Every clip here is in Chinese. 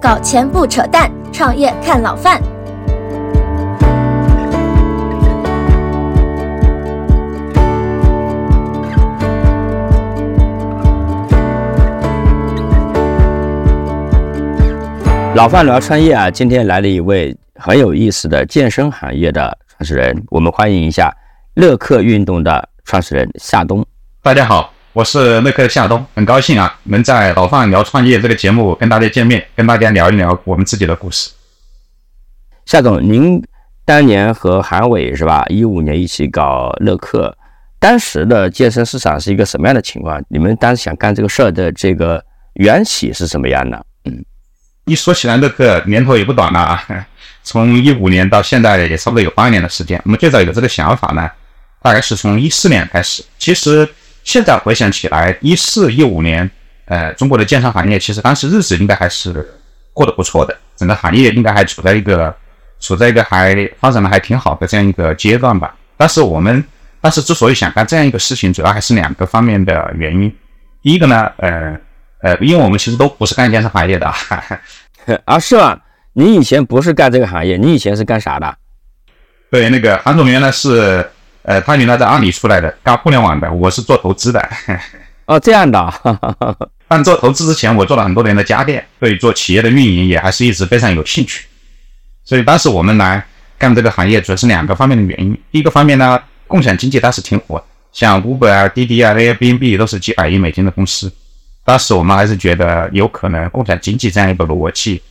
搞钱不扯淡，创业看老范。老范聊创业啊，今天来了一位很有意思的健身行业的创始人，我们欢迎一下乐客运动的创始人夏冬。大家好，我是乐客的夏东，很高兴啊，能在老范聊创业这个节目跟大家见面，跟大家聊一聊我们自己的故事。夏总，您当年和韩伟是吧？一五年一起搞乐客，当时的健身市场是一个什么样的情况？你们当时想干这个事儿的这个缘起是什么样的？嗯。一说起来，乐客年头也不短了啊，从一五年到现在也差不多有八年的时间。我们最早有这个想法呢，大概是从一四年开始。其实现在回想起来，一四一五年，呃，中国的健身行业其实当时日子应该还是过得不错的，整个行业应该还处在一个处在一个还发展的还挺好的这样一个阶段吧。但是我们当时之所以想干这样一个事情，主要还是两个方面的原因。第一个呢，呃。呃，因为我们其实都不是干健身行业的 啊，是吗？你以前不是干这个行业，你以前是干啥的？对，那个韩总原来是，呃，他原来在阿里出来的，干互联网的。我是做投资的。哦，这样的。但做投资之前，我做了很多年的家电，对做企业的运营也还是一直非常有兴趣。所以当时我们来干这个行业，主要是两个方面的原因。第一个方面呢，共享经济当时挺火，像 Uber 啊、滴滴啊、Airbnb 都是几百亿美金的公司。当时我们还是觉得有可能共享经济这样一个逻辑，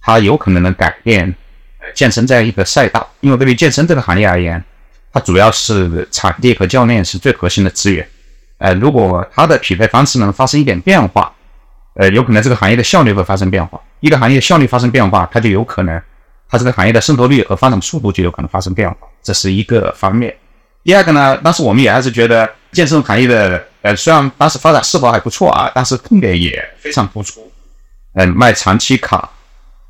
它有可能能改变健身这样一个赛道。因为对于健身这个行业而言，它主要是场地和教练是最核心的资源。呃，如果它的匹配方式能发生一点变化，呃，有可能这个行业的效率会发生变化。一个行业效率发生变化，它就有可能它这个行业的渗透率和发展速度就有可能发生变化。这是一个方面。第二个呢，当时我们也还是觉得健身行业的。呃，虽然当时发展势头还不错啊，但是痛点也非常突出。嗯，卖长期卡，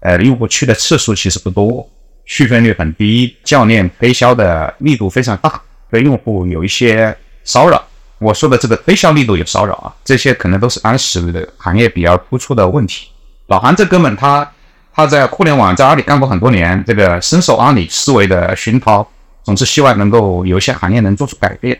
呃，用户去的次数其实不多，续费率很低，教练推销的力度非常大，对用户有一些骚扰。我说的这个推销力度有骚扰啊，这些可能都是当时的行业比较突出的问题。老韩这哥们他他在互联网在阿里干过很多年，这个深受阿里思维的熏陶，总是希望能够有一些行业能做出改变。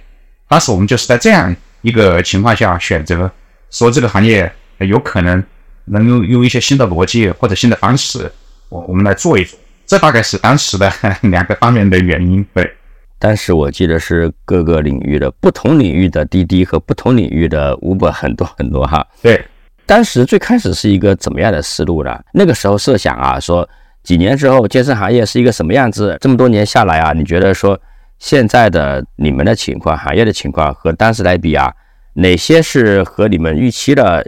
当时我们就是在这样。一个情况下选择说这个行业有可能能用用一些新的逻辑或者新的方式，我我们来做一做，这大概是当时的 两个方面的原因。对，当时我记得是各个领域的不同领域的滴滴和不同领域的 Uber 很多很多哈。对，当时最开始是一个怎么样的思路呢？那个时候设想啊，说几年之后健身行业是一个什么样子？这么多年下来啊，你觉得说？现在的你们的情况，行业的情况和当时来比啊，哪些是和你们预期的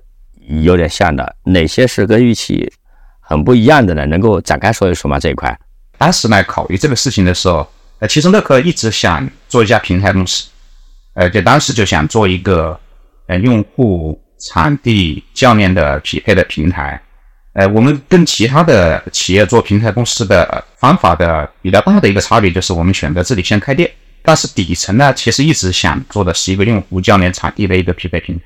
有点像的？哪些是跟预期很不一样的呢？能够展开说一说吗？这一块，当时来考虑这个事情的时候，呃，其实乐客一直想做一家平台公司，呃，就当时就想做一个呃用户、场地、教练的匹配的平台。呃，我们跟其他的企业做平台公司的方法的比较大的一个差别就是，我们选择自己先开店，但是底层呢，其实一直想做的是一个用户、教练、场地的一个匹配平台。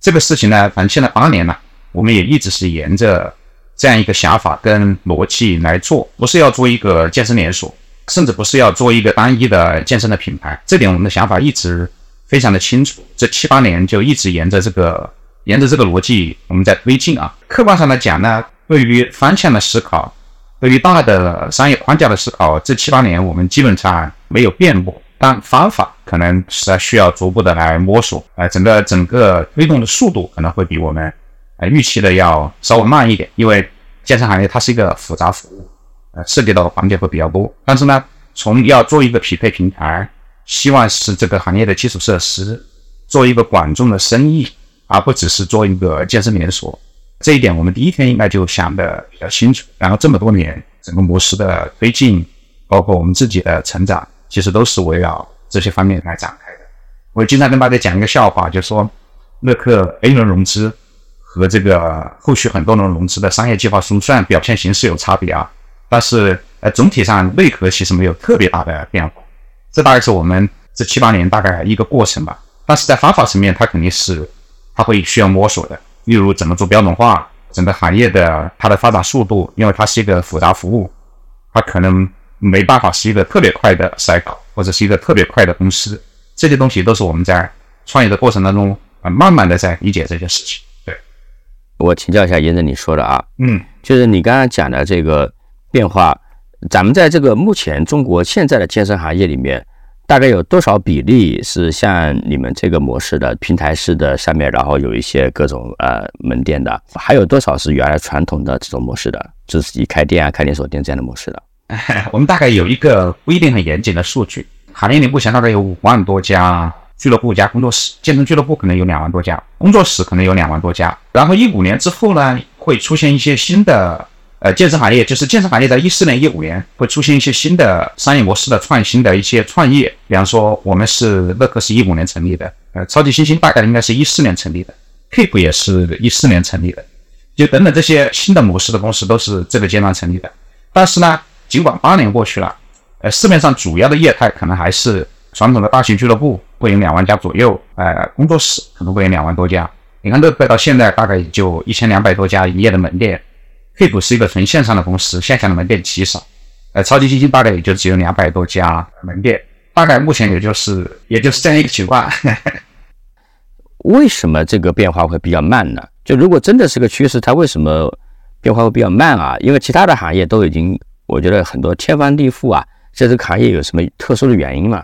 这个事情呢，反正现在八年了，我们也一直是沿着这样一个想法跟逻辑来做，不是要做一个健身连锁，甚至不是要做一个单一的健身的品牌。这点我们的想法一直非常的清楚，这七八年就一直沿着这个。沿着这个逻辑，我们在推进啊。客观上来讲呢，对于方向的思考，对于大的商业框架的思考，这七八年我们基本上没有变过。但方法可能是需要逐步的来摸索。呃，整个整个推动的速度可能会比我们呃预期的要稍微慢一点，因为健身行业它是一个复杂服务，呃，涉及到的环节会比较多。但是呢，从要做一个匹配平台，希望是这个行业的基础设施，做一个管众的生意。而不只是做一个健身连锁，这一点我们第一天应该就想的比较清楚。然后这么多年，整个模式的推进，包括我们自己的成长，其实都是围绕这些方面来展开的。我经常跟大家讲一个笑话，就说乐客 A 轮融资和这个后续很多轮融资的商业计划书，虽然表现形式有差别啊，但是呃总体上内核其实没有特别大的变化。这大概是我们这七八年大概一个过程吧。但是在方法层面，它肯定是。它会需要摸索的，例如怎么做标准化，整个行业的它的发展速度，因为它是一个复杂服务，它可能没办法是一个特别快的 cycle，或者是一个特别快的公司。这些东西都是我们在创业的过程当中啊，慢慢的在理解这些事情。对，我请教一下，沿着你说的啊，嗯，就是你刚刚讲的这个变化，咱们在这个目前中国现在的健身行业里面，大概有多少比例是像你们这个模式的平台式的上面，然后有一些各种呃门店的，还有多少是原来传统的这种模式的，就是自己开店啊、开连锁店这样的模式的？我们大概有一个不一定很严谨的数据。行业里目前大概有五万多家俱乐部加工作室，健身俱乐部可能有两万多家，工作室可能有两万多家。然后一五年之后呢，会出现一些新的呃健身行业，就是健身行业在一四年、一五年会出现一些新的商业模式的创新的一些创业。比方说，我们是乐客是一五年成立的，呃，超级星星大概应该是一四年成立的，Keep 也是一四年成立的，就等等这些新的模式的公司都是这个阶段成立的。但是呢，尽管八年过去了。呃，市面上主要的业态可能还是传统的大型俱乐部，会有两万家左右。呃，工作室可能会有两万多家。你看，乐客到现在大概就一千两百多家营业的门店。配普是一个纯线上的公司，线下的门店极少。呃，超级基金大概也就只有两百多家门店，大概目前也就是也就是这样一个情况。为什么这个变化会比较慢呢？就如果真的是个趋势，它为什么变化会比较慢啊？因为其他的行业都已经，我觉得很多天翻地覆啊。这个行业有什么特殊的原因吗？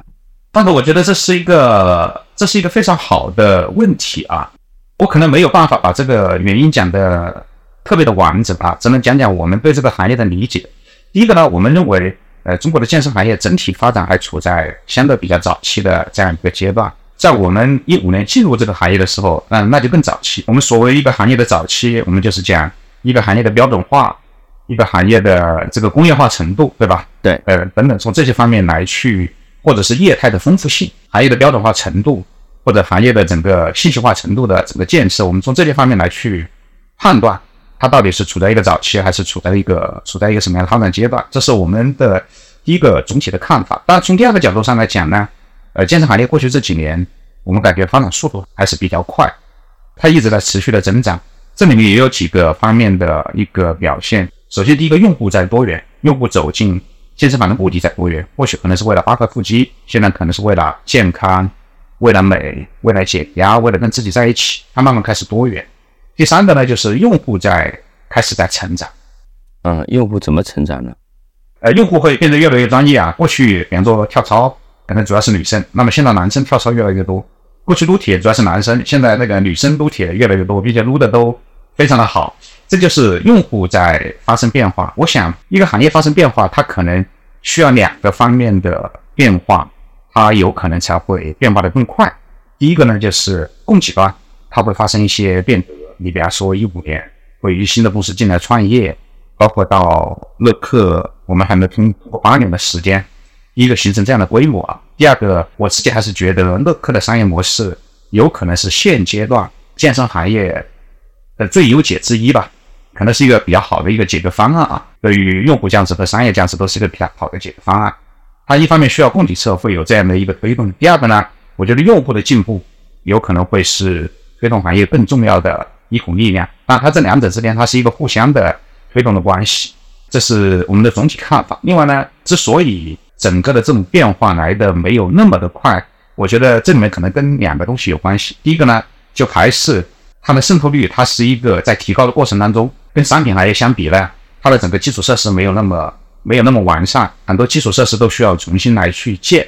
但是我觉得这是一个这是一个非常好的问题啊！我可能没有办法把这个原因讲的特别的完整啊，只能讲讲我们对这个行业的理解。第一个呢，我们认为，呃，中国的健身行业整体发展还处在相对比较早期的这样一个阶段。在我们一五年进入这个行业的时候，那那就更早期。我们所谓一个行业的早期，我们就是讲一个行业的标准化。一个行业的这个工业化程度，对吧？对，呃，等等，从这些方面来去，或者是业态的丰富性、行业的标准化程度，或者行业的整个信息化程度的整个建设，我们从这些方面来去判断，它到底是处在一个早期，还是处在一个处在一个什么样的发展阶段？这是我们的第一个总体的看法。当然，从第二个角度上来讲呢，呃，健身行业过去这几年，我们感觉发展速度还是比较快，它一直在持续的增长。这里面也有几个方面的一个表现。首先，第一个用户在多元，用户走进健身房的目的在多元，或许可能是为了八块腹肌，现在可能是为了健康、为了美、为了减压、为了跟自己在一起，它慢慢开始多元。第三个呢，就是用户在开始在成长。嗯，用户怎么成长呢？呃，用户会变得越来越专业啊。过去，比方说跳操，可能主要是女生，那么现在男生跳操越来越多。过去撸铁主要是男生，现在那个女生撸铁越来越多，并且撸的都非常的好。这就是用户在发生变化。我想，一个行业发生变化，它可能需要两个方面的变化，它有可能才会变化的更快。第一个呢，就是供给端，它会发生一些变革。你比方说，一五年会有新的公司进来创业，包括到乐客，我们还没通过八年的时间，一个形成这样的规模啊。第二个，我自己还是觉得乐客的商业模式有可能是现阶段健身行业的最优解之一吧。可能是一个比较好的一个解决方案啊，对于用户价值和商业价值都是一个比较好的解决方案。它一方面需要供给侧会有这样的一个推动，第二个呢，我觉得用户的进步有可能会是推动行业更重要的一股力量。那它这两者之间它是一个互相的推动的关系，这是我们的总体看法。另外呢，之所以整个的这种变化来的没有那么的快，我觉得这里面可能跟两个东西有关系。第一个呢，就还是它的渗透率，它是一个在提高的过程当中。跟商品行业相比呢，它的整个基础设施没有那么没有那么完善，很多基础设施都需要重新来去建。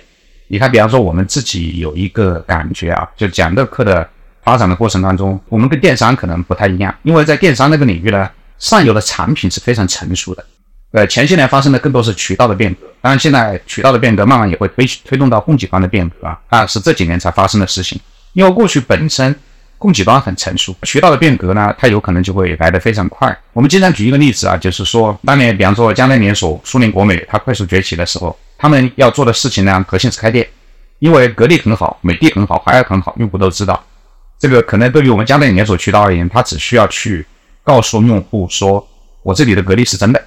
你看，比方说我们自己有一个感觉啊，就讲乐客的发展的过程当中，我们跟电商可能不太一样，因为在电商那个领域呢，上游的产品是非常成熟的。呃，前些年发生的更多是渠道的变革，当然现在渠道的变革慢慢也会推推动到供给端的变革啊，是这几年才发生的事情，因为过去本身。供给端很成熟，渠道的变革呢，它有可能就会来得非常快。我们经常举一个例子啊，就是说当年，比方说江南连锁、苏宁国美，它快速崛起的时候，他们要做的事情呢，核心是开店，因为格力很好，美的很好，海尔很好，用户都知道。这个可能对于我们江南连锁渠道而言，它只需要去告诉用户说，我这里的格力是真的，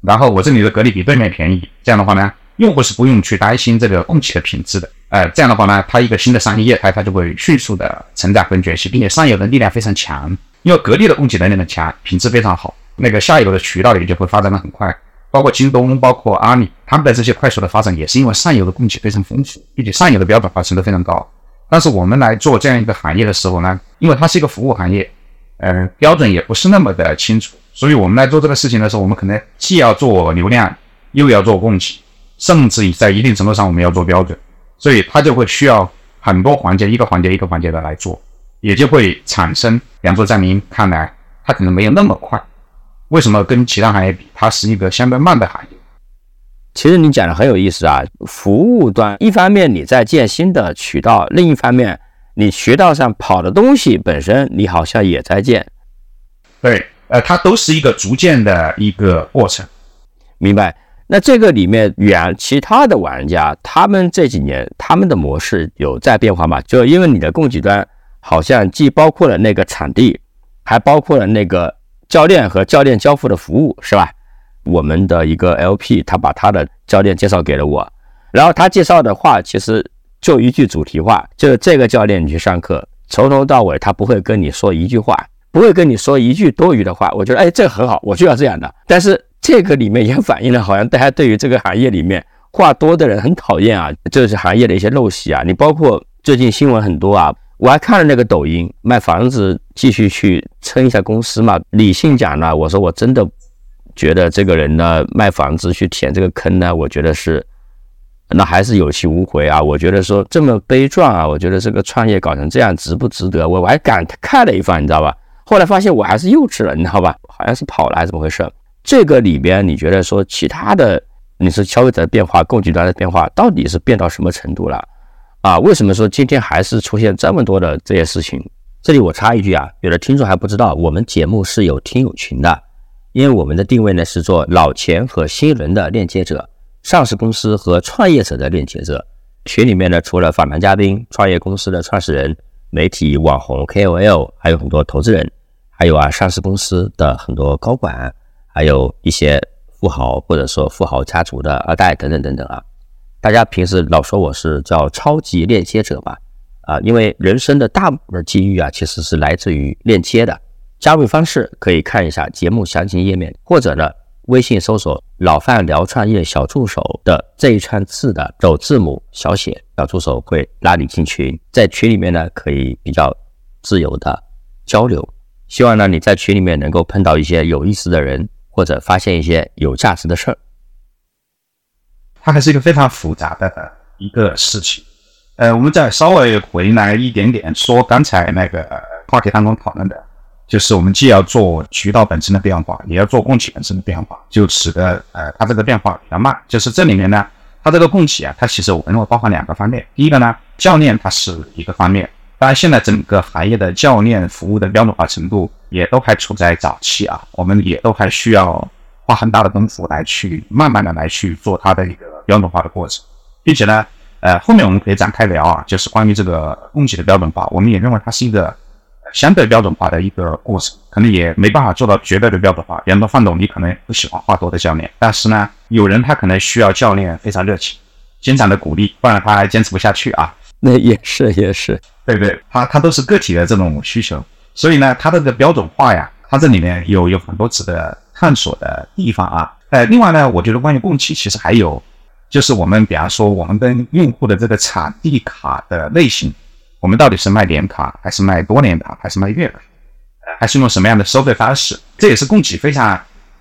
然后我这里的格力比对面便宜，这样的话呢，用户是不用去担心这个供给的品质的。呃，这样的话呢，它一个新的商业业态，它就会迅速的成长跟崛起，并且上游的力量非常强。因为格力的供给能力很强，品质非常好，那个下游的渠道也就会发展的很快。包括京东、包括阿里，他们的这些快速的发展，也是因为上游的供给非常丰富，并且上游的标准化程度非常高。但是我们来做这样一个行业的时候呢，因为它是一个服务行业，呃，标准也不是那么的清楚，所以我们来做这个事情的时候，我们可能既要做流量，又要做供给，甚至于在一定程度上我们要做标准，所以它就会需要很多环节，一个环节一个环节的来做，也就会产生，比方说在您看来，它可能没有那么快。为什么跟其他行业比，它是一个相对慢的行业？其实你讲的很有意思啊。服务端一方面你在建新的渠道，另一方面你渠道上跑的东西本身你好像也在建。对，呃，它都是一个逐渐的一个过程。明白？那这个里面远其他的玩家，他们这几年他们的模式有在变化吗？就因为你的供给端好像既包括了那个场地，还包括了那个。教练和教练交付的服务是吧？我们的一个 LP，他把他的教练介绍给了我，然后他介绍的话其实就一句主题话，就是这个教练你去上课，从头到尾他不会跟你说一句话，不会跟你说一句多余的话。我觉得哎，这很好，我就要这样的。但是这个里面也反映了，好像大家对于这个行业里面话多的人很讨厌啊，这是行业的一些陋习啊。你包括最近新闻很多啊。我还看了那个抖音卖房子，继续去撑一下公司嘛。理性讲呢，我说我真的觉得这个人呢卖房子去填这个坑呢，我觉得是那还是有去无回啊。我觉得说这么悲壮啊，我觉得这个创业搞成这样值不值得？我我还感慨了一番，你知道吧？后来发现我还是幼稚了，你知道吧？好像是跑了还是怎么回事？这个里边你觉得说其他的你是消费者的变化、供给端的变化，到底是变到什么程度了？啊，为什么说今天还是出现这么多的这些事情？这里我插一句啊，有的听众还不知道，我们节目是有听友群的，因为我们的定位呢是做老钱和新人的链接者，上市公司和创业者的链接者。群里面呢，除了访谈嘉宾、创业公司的创始人、媒体网红 KOL，还有很多投资人，还有啊上市公司的很多高管，还有一些富豪或者说富豪家族的二代等等等等啊。大家平时老说我是叫超级链接者吧，啊，因为人生的大部分机遇啊，其实是来自于链接的。加入方式可以看一下节目详情页面，或者呢，微信搜索“老范聊创业小助手”的这一串字的首字母小写，小助手会拉你进群，在群里面呢，可以比较自由的交流。希望呢，你在群里面能够碰到一些有意思的人，或者发现一些有价值的事儿。它还是一个非常复杂的一个事情。呃，我们再稍微回来一点点说刚才那个话题当中讨论的，就是我们既要做渠道本身的变化，也要做供给本身的变化，就使得呃它这个变化比较慢。就是这里面呢，它这个供给啊，它其实我认为包含两个方面。第一个呢，教练它是一个方面。当然，现在整个行业的教练服务的标准化程度也都还处在早期啊，我们也都还需要花很大的功夫来去慢慢的来去做它的一个。标准化的过程，并且呢，呃，后面我们可以展开聊啊，就是关于这个供给的标准化，我们也认为它是一个相对标准化的一个过程，可能也没办法做到绝对的标准化。比方说范总，你可能不喜欢话多的教练，但是呢，有人他可能需要教练非常热情，经常的鼓励，不然他还坚持不下去啊。那也是也是，对不对？他他都是个体的这种需求，所以呢，它的这个标准化呀，它这里面有有很多值得探索的地方啊。呃，另外呢，我觉得关于供给，其实还有。就是我们，比方说，我们跟用户的这个场地卡的类型，我们到底是卖年卡，还是卖多年卡，还是卖月卡，呃，还是用什么样的收费方式？这也是供给非常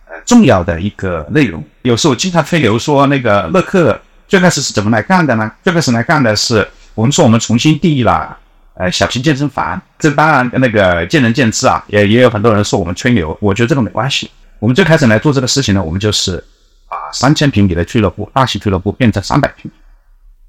呃重要的一个内容。有时候经常吹牛说，那个乐客最开始是怎么来干的呢？最开始来干的是，我们说我们重新定义了呃小型健身房，这当然那个见仁见智啊，也也有很多人说我们吹牛，我觉得这个没关系。我们最开始来做这个事情呢，我们就是。把三千平米的俱乐部，大型俱乐部变成三百平米，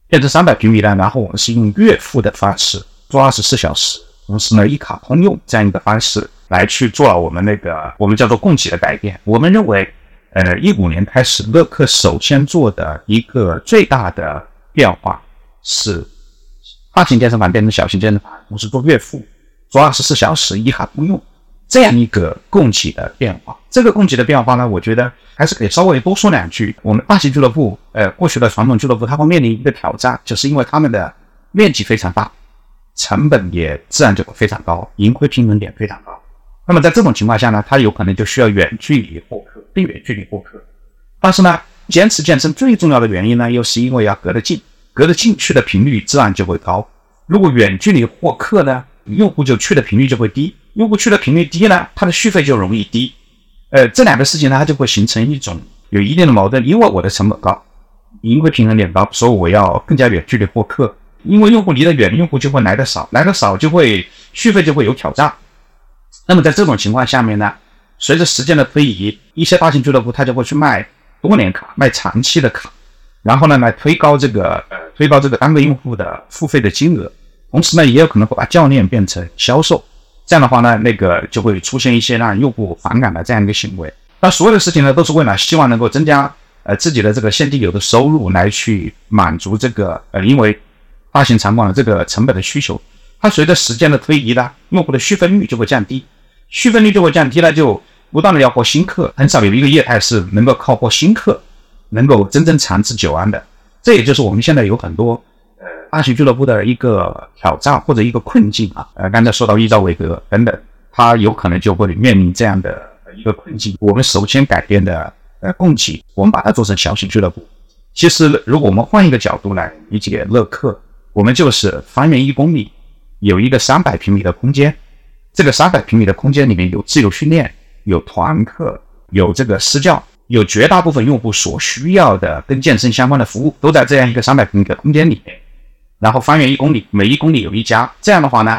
变成三百平米呢，然后我们是用月付的方式做二十四小时，同时呢一卡通用这样一个方式来去做了我们那个我们叫做供给的改变。我们认为，呃，一五年开始，乐客首先做的一个最大的变化是，大型健身房变成小型健身房，同时做月付，做二十四小时一卡通用。这样一个供给的变化，这个供给的变化呢，我觉得还是可以稍微多说两句。我们大型俱乐部，呃，过去的传统俱乐部，它会面临一个挑战，就是因为他们的面积非常大，成本也自然就会非常高，盈亏平衡点非常高。那么在这种情况下呢，他有可能就需要远距离获客，更远距离获客。但是呢，坚持健身最重要的原因呢，又是因为要隔得近，隔得近去的频率自然就会高。如果远距离获客呢，用户就去的频率就会低，用户去的频率低呢，他的续费就容易低。呃，这两个事情呢，它就会形成一种有一定的矛盾，因为我的成本高，盈亏平衡点高，所以我要更加远距离获客。因为用户离得远，用户就会来的少，来的少就会续费就会有挑战。那么在这种情况下面呢，随着时间的推移，一些大型俱乐部它就会去卖多年卡，卖长期的卡，然后呢来推高这个呃推高这个单个用户的付费的金额，同时呢也有可能会把教练变成销售，这样的话呢那个就会出现一些让用户反感的这样一个行为。那所有的事情呢都是为了希望能够增加呃自己的这个现金流的收入，来去满足这个呃因为。大型场馆的这个成本的需求，它随着时间的推移呢，用户的续费率就会降低，续费率就会降低呢，就不断的要获新客，很少有一个业态是能够靠获新客能够真正长治久安的。这也就是我们现在有很多呃大型俱乐部的一个挑战或者一个困境啊。呃，刚才说到一兆伟格等等，他有可能就会面临这样的一个困境。我们首先改变的呃供给，我们把它做成小型俱乐部。其实如果我们换一个角度来理解乐客。我们就是方圆一公里有一个三百平米的空间，这个三百平米的空间里面有自由训练，有团课，有这个私教，有绝大部分用户所需要的跟健身相关的服务，都在这样一个三百平米的空间里面。然后方圆一公里，每一公里有一家，这样的话呢，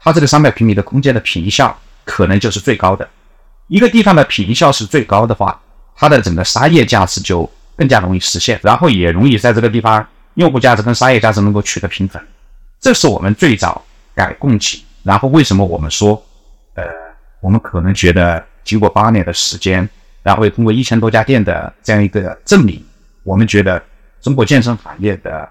它这个三百平米的空间的平效可能就是最高的。一个地方的平效是最高的话，它的整个商业价值就更加容易实现，然后也容易在这个地方。用户价值跟商业价值能够取得平衡，这是我们最早改供给。然后为什么我们说，呃，我们可能觉得经过八年的时间，然后也通过一千多家店的这样一个证明，我们觉得中国健身行业的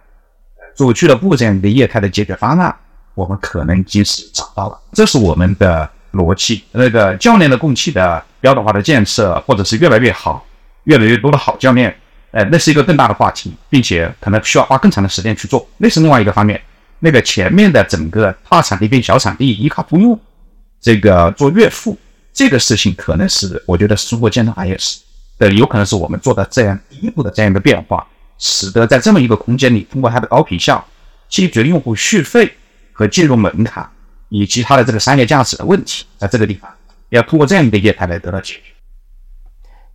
作为俱乐部这样一个业态的解决方案，我们可能已经是找到了。这是我们的逻辑。那个教练的供给的标准化的建设，或者是越来越好，越来越多的好教练。呃，那是一个更大的话题，并且可能需要花更长的时间去做。那是另外一个方面。那个前面的整个大场地变小场地，依靠不用这个做岳父这个事情，可能是我觉得是中国健身行业是的，有可能是我们做的这样第一步的这样一个变化，使得在这么一个空间里，通过它的高频效解决用户续费和进入门槛以及它的这个商业价值的问题，在这个地方要通过这样一个业态来得到解决。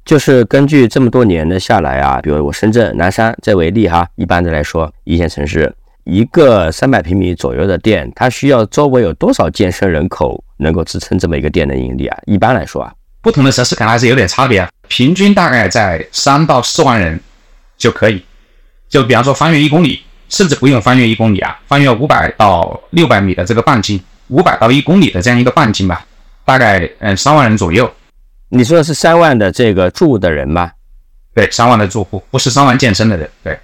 就是根据这么多年的下来啊，比如我深圳南山这为例哈，一般的来说，一线城市一个三百平米左右的店，它需要周围有多少健身人口能够支撑这么一个店的盈利啊？一般来说啊，不同的城市可能还是有点差别啊，平均大概在三到四万人就可以。就比方说方圆一公里，甚至不用翻越一公里啊，方圆五百到六百米的这个半径，五百到一公里的这样一个半径吧，大概嗯三万人左右。你说的是三万的这个住的人吗？对，三万的住户，不是三万健身的人。对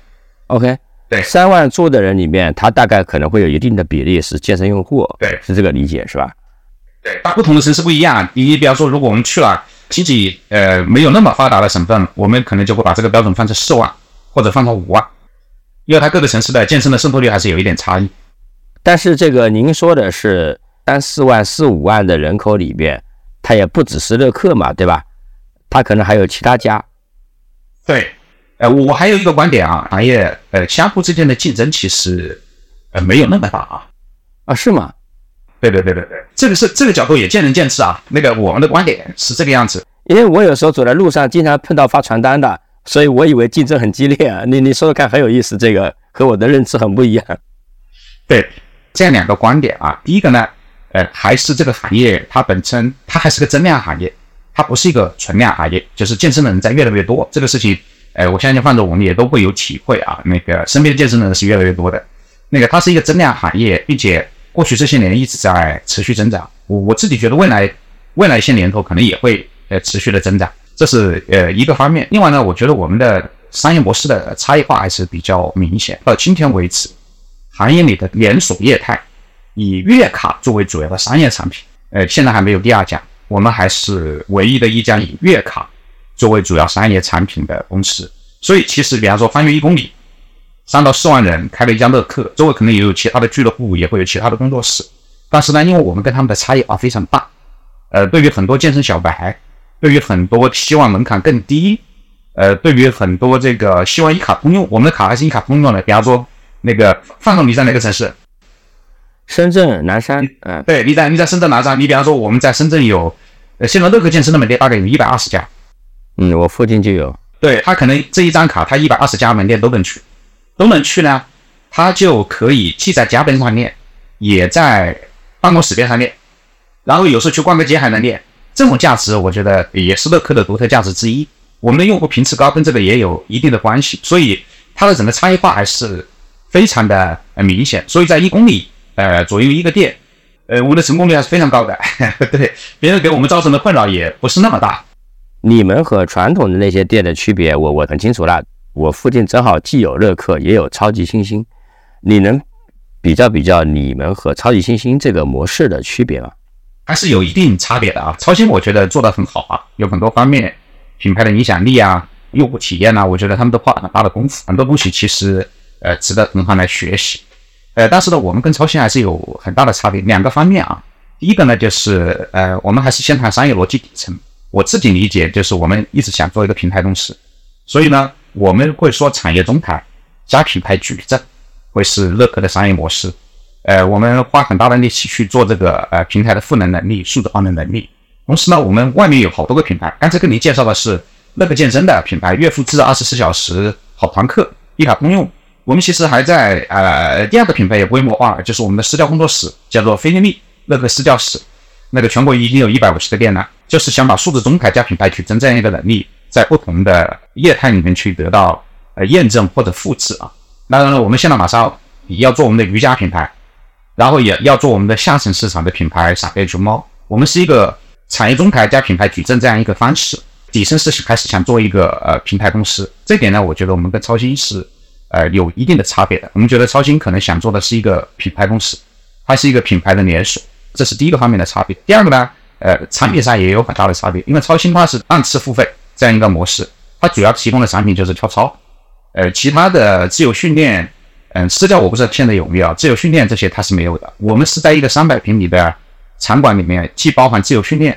，OK，对，三万住的人里面，他大概可能会有一定的比例是健身用户。对，是这个理解是吧？对，它不同的城市不一样。你比方说，如果我们去了经济呃没有那么发达的省份，我们可能就会把这个标准放在四万或者放到五万，因为它各个城市的健身的渗透率还是有一点差异。但是这个您说的是三四万、四五万的人口里边。它也不只是乐客嘛，对吧？它可能还有其他家。对，呃，我还有一个观点啊，行业呃相互之间的竞争其实呃没有那么大啊。啊，是吗？对对对对对，这个是这个角度也见仁见智啊。那个我们的观点是这个样子，因为我有时候走在路上，经常碰到发传单的，所以我以为竞争很激烈啊。你你说说看，很有意思，这个和我的认知很不一样。对，这样两个观点啊，第一个呢。呃，还是这个行业，它本身它还是个增量行业，它不是一个存量行业。就是健身的人在越来越多，这个事情，呃，我相信放着我们也都会有体会啊。那个身边的健身的人是越来越多的，那个它是一个增量行业，并且过去这些年一直在持续增长。我我自己觉得未来未来一些年头可能也会呃持续的增长，这是呃一个方面。另外呢，我觉得我们的商业模式的差异化还是比较明显。到今天为止，行业里的连锁业态。以月卡作为主要的商业产品，呃，现在还没有第二家，我们还是唯一的一家以月卡作为主要商业产品的公司。所以，其实比方说，方圆一公里，三到四万人开了一家乐客，周围可能也有其他的俱乐部，也会有其他的工作室。但是呢，因为我们跟他们的差异化非常大，呃，对于很多健身小白，对于很多希望门槛更低，呃，对于很多这个希望一卡通用，我们的卡还是一卡通用的。比方说，那个范总，你在哪个城市？深圳南山。嗯，对，你在你在深圳南山。你比方说，我们在深圳有，呃，现在乐客健身的门店大概有一百二十家。嗯，我附近就有。对他可能这一张卡，他一百二十家门店都能去，都能去呢，他就可以既在家边上练，也在办公室边上练，然后有时候去逛个街还能练。这种价值，我觉得也是乐客的独特价值之一。我们的用户频次高，跟这个也有一定的关系，所以它的整个差异化还是非常的明显。所以在一公里呃左右一个店，呃，我们的成功率还是非常高的。对，别人给我们造成的困扰也不是那么大。你们和传统的那些店的区别，我我很清楚了。我附近正好既有乐客，也有超级星星。你能比较比较你们和超级星星这个模式的区别吗？还是有一定差别的啊。超星我觉得做得很好啊，有很多方面，品牌的影响力啊，用户体验呐，我觉得他们都花了很大的功夫，很多东西其实呃值得同行来学习。呃，但是呢，我们跟超星还是有很大的差别，两个方面啊。第一个呢，就是呃，我们还是先谈商业逻辑底层。我自己理解就是我们一直想做一个平台公司，所以呢，我们会说产业中台加品牌矩阵会是乐客的商业模式。呃，我们花很大的力气去做这个呃平台的赋能能力、数字化的能力。同时呢，我们外面有好多个品牌，刚才跟您介绍的是乐客健身的品牌，月付制二十四小时好团课，一卡通用。我们其实还在呃第二个品牌也规模化，就是我们的私教工作室，叫做菲利密乐客私教室。那个全国已经有一百五十个店了，就是想把数字中台加品牌矩阵这样一个能力，在不同的业态里面去得到呃验证或者复制啊。当然了，我们现在马上也要做我们的瑜伽品牌，然后也要做我们的下沉市场的品牌傻贝熊猫。我们是一个产业中台加品牌矩阵这样一个方式，底层是开始想做一个呃平台公司。这点呢，我觉得我们跟超新是呃有一定的差别的。我们觉得超新可能想做的是一个品牌公司，它是一个品牌的连锁。这是第一个方面的差别。第二个呢，呃，产品上也有很大的差别。因为超新它是按次付费这样一个模式，它主要提供的产品就是跳操，呃，其他的自由训练，嗯，私教我不知道现在有没有自由训练这些它是没有的。我们是在一个三百平米的场馆里面，既包含自由训练，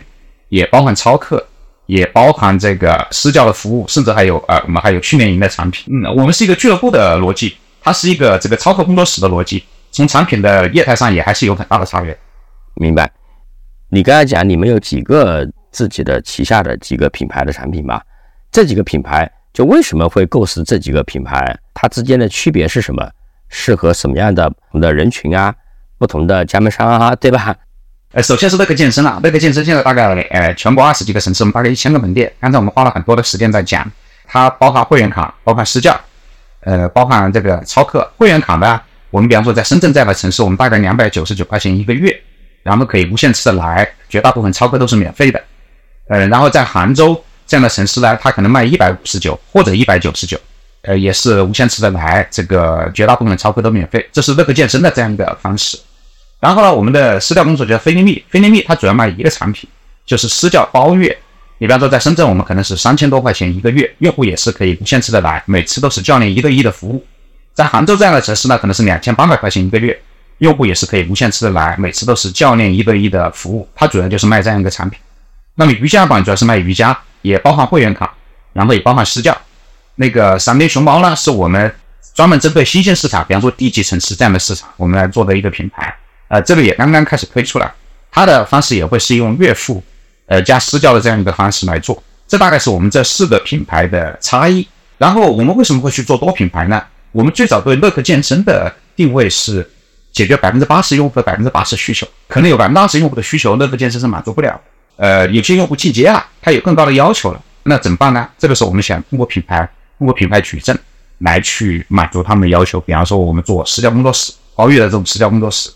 也包含操课，也包含这个私教的服务，甚至还有呃，我们还有训练营的产品。嗯，我们是一个俱乐部的逻辑，它是一个这个操课工作室的逻辑。从产品的业态上也还是有很大的差别。明白，你刚才讲你们有几个自己的旗下的几个品牌的产品吧？这几个品牌就为什么会构思这几个品牌？它之间的区别是什么？适合什么样的不同的人群啊？不同的加盟商啊，对吧？呃，首先是乐客健身啊，乐客健身现在大概呃全国二十几个城市，我们大概一千个门店。刚才我们花了很多的时间在讲，它包含会员卡，包含私教，呃，包含这个超课。会员卡呢，我们比方说在深圳这样的城市，我们大概两百九十九块钱一个月。然后可以无限次的来，绝大部分超课都是免费的。呃，然后在杭州这样的城市呢，它可能卖一百五十九或者一百九十九，呃，也是无限次的来，这个绝大部分的超课都免费。这是乐客健身的这样一个方式。然后呢，我们的私教公司叫菲利密，菲利密它主要卖一个产品，就是私教包月。你比方说在深圳，我们可能是三千多块钱一个月，用户也是可以无限次的来，每次都是教练一对一的服务。在杭州这样的城市呢，可能是两千八百块钱一个月。用户也是可以无限次的来，每次都是教练一对一的服务。它主要就是卖这样一个产品。那么瑜伽榜主要是卖瑜伽，也包含会员卡，然后也包含私教。那个闪电熊猫呢，是我们专门针对新兴市场，比方说地级城市这样的市场，我们来做的一个品牌。呃，这个也刚刚开始推出来，它的方式也会是用月付，呃加私教的这样一个方式来做。这大概是我们这四个品牌的差异。然后我们为什么会去做多品牌呢？我们最早对乐客健身的定位是。解决百分之八十用户的百分之八十需求，可能有百分之二十用户的需求，乐客健身是满足不了。呃，有些用户进阶了，他有更高的要求了，那怎么办呢？这个时候我们想通过品牌，通过品牌矩阵来去满足他们的要求。比方说，我们做私教工作室，包月的这种私教工作室，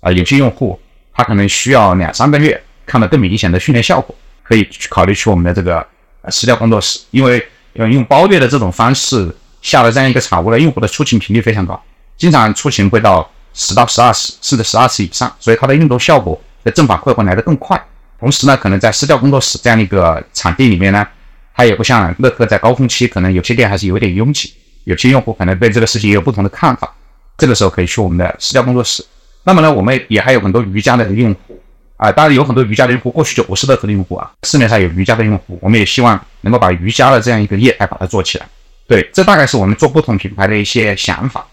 啊，有些用户他可能需要两三个月看到更明显的训练效果，可以去考虑去我们的这个私教工作室，因为用用包月的这种方式下了这样一个产物呢，用户的出勤频率非常高，经常出勤会到。十到十二次，甚至十二次以上，所以它的运动效果的正反馈会来得更快。同时呢，可能在私教工作室这样一个场地里面呢，它也不像乐客在高峰期，可能有些店还是有点拥挤，有些用户可能对这个事情也有不同的看法。这个时候可以去我们的私教工作室。那么呢，我们也还有很多瑜伽的用户啊，当然有很多瑜伽的用户过去就不是乐客的用户啊，市面上有瑜伽的用户，我们也希望能够把瑜伽的这样一个业态把它做起来。对，这大概是我们做不同品牌的一些想法。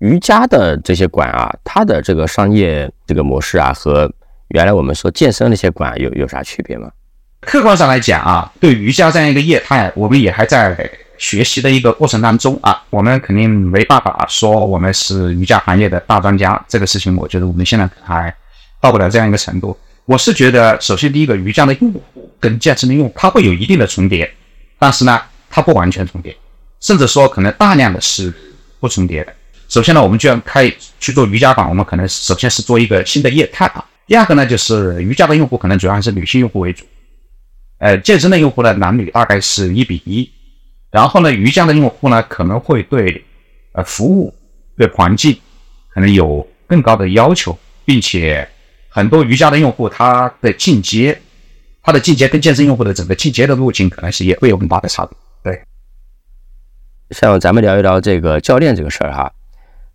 瑜伽的这些馆啊，它的这个商业这个模式啊，和原来我们说健身那些馆有有啥区别吗？客观上来讲啊，对瑜伽这样一个业态，我们也还在学习的一个过程当中啊，我们肯定没办法说我们是瑜伽行业的大专家。这个事情，我觉得我们现在还到不了这样一个程度。我是觉得，首先第一个，瑜伽的用户跟健身的用户，它会有一定的重叠，但是呢，它不完全重叠，甚至说可能大量的是不重叠的。首先呢，我们就要开去做瑜伽馆，我们可能首先是做一个新的业态啊。第二个呢，就是瑜伽的用户可能主要还是女性用户为主，呃，健身的用户呢，男女大概是一比一。然后呢，瑜伽的用户呢，可能会对呃服务、对环境可能有更高的要求，并且很多瑜伽的用户他的进阶，他的进阶跟健身用户的整个进阶的路径可能是也会有很大的差别。对，像咱们聊一聊这个教练这个事儿哈。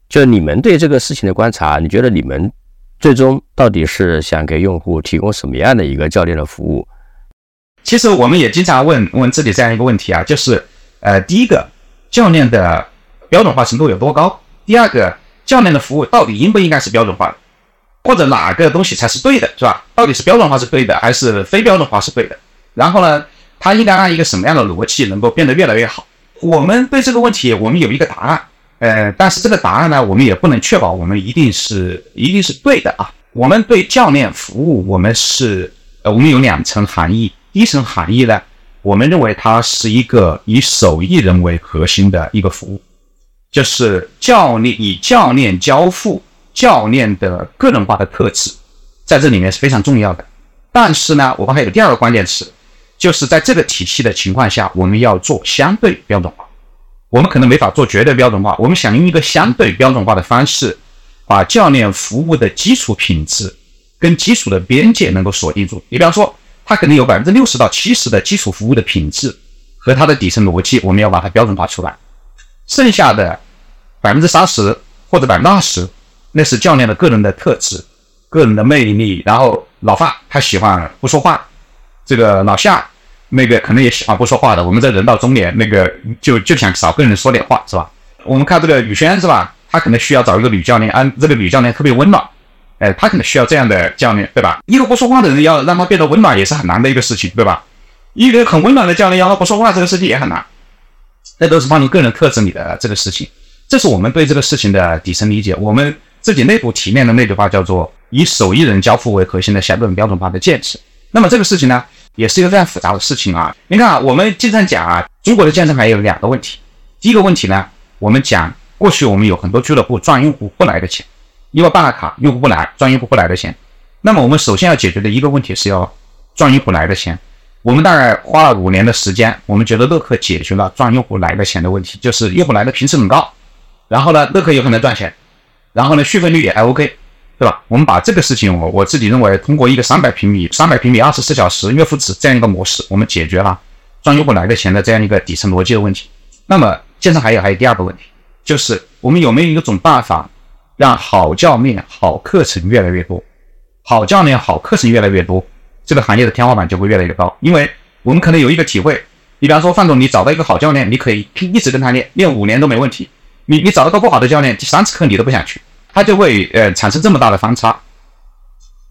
就你们对这个事情的观察，你觉得你们最终到底是想给用户提供什么样的一个教练的服务？其实我们也经常问问自己这样一个问题啊，就是呃，第一个，教练的标准化程度有多高？第二个，教练的服务到底应不应该是标准化的？或者哪个东西才是对的，是吧？到底是标准化是对的，还是非标准化是对的？然后呢，它应该按一个什么样的逻辑能够变得越来越好？我们对这个问题，我们有一个答案。呃，但是这个答案呢，我们也不能确保我们一定是一定是对的啊。我们对教练服务，我们是呃，我们有两层含义。第一层含义呢，我们认为它是一个以手艺人为核心的一个服务，就是教练以教练交付教练的个人化的特质，在这里面是非常重要的。但是呢，我们还有第二个关键词，就是在这个体系的情况下，我们要做相对标准化。我们可能没法做绝对标准化，我们想用一个相对标准化的方式，把教练服务的基础品质跟基础的边界能够锁定住。你比方说，他可能有百分之六十到七十的基础服务的品质和它的底层逻辑，我们要把它标准化出来。剩下的百分之三十或者百分之二十，那是教练的个人的特质、个人的魅力。然后老范他喜欢不说话，这个老夏。那个可能也喜欢不说话的，我们这人到中年，那个就就想少跟人说点话，是吧？我们看这个宇轩是吧？他可能需要找一个女教练，啊，这个女教练特别温暖，哎，他可能需要这样的教练，对吧？一个不说话的人要让他变得温暖也是很难的一个事情，对吧？一个很温暖的教练要他不说话，这个事情也很难。那都是帮你个人特质里的这个事情，这是我们对这个事情的底层理解。我们自己内部提炼的那句话叫做以手艺人交付为核心的相对标准化的建设。那么这个事情呢？也是一个非常复杂的事情啊！你看啊，我们经常讲啊，中国的健身行业有两个问题。第一个问题呢，我们讲过去我们有很多俱乐部赚用户不来的钱，因为办了卡用户不来，赚用户不来的钱。那么我们首先要解决的一个问题是要赚用户来的钱。我们大概花了五年的时间，我们觉得乐客解决了赚用户来的钱的问题，就是用户来的频次很高，然后呢，乐客有可能赚钱，然后呢，续费率也还 OK。对吧？我们把这个事情，我我自己认为，通过一个三百平米、三百平米、二十四小时月付制这样一个模式，我们解决了赚用户来的钱的这样一个底层逻辑的问题。那么，健身还有还有第二个问题，就是我们有没有一种办法，让好教练、好课程越来越多？好教练、好课程越来越多，这个行业的天花板就会越来越高。因为我们可能有一个体会，你比方说范总，你找到一个好教练，你可以一直跟他练，练五年都没问题。你你找到个不好的教练，第三次课你都不想去。它就会呃产生这么大的方差，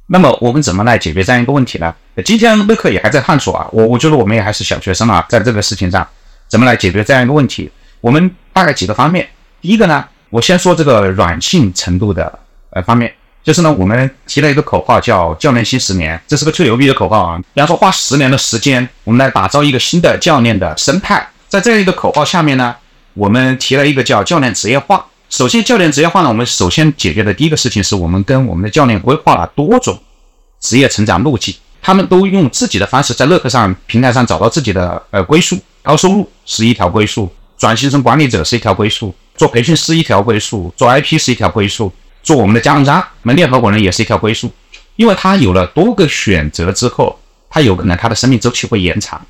那么我们怎么来解决这样一个问题呢？今天乐客也还在探索啊，我我觉得我们也还是小学生啊，在这个事情上怎么来解决这样一个问题？我们大概几个方面。第一个呢，我先说这个软性程度的呃方面，就是呢我们提了一个口号叫教练新十年，这是个吹牛逼的口号啊。比方说花十年的时间，我们来打造一个新的教练的生态，在这样一个口号下面呢，我们提了一个叫教练职业化。首先，教练职业化呢，我们首先解决的第一个事情是我们跟我们的教练规划了多种职业成长路径，他们都用自己的方式在乐客上平台上找到自己的呃归宿。高收入是一条归宿，转型成管理者是一条归宿，做培训师一条归宿，做 IP 是一条归宿，做我们的加盟商门店合伙人也是一条归宿。因为他有了多个选择之后，他有可能他的生命周期会延长，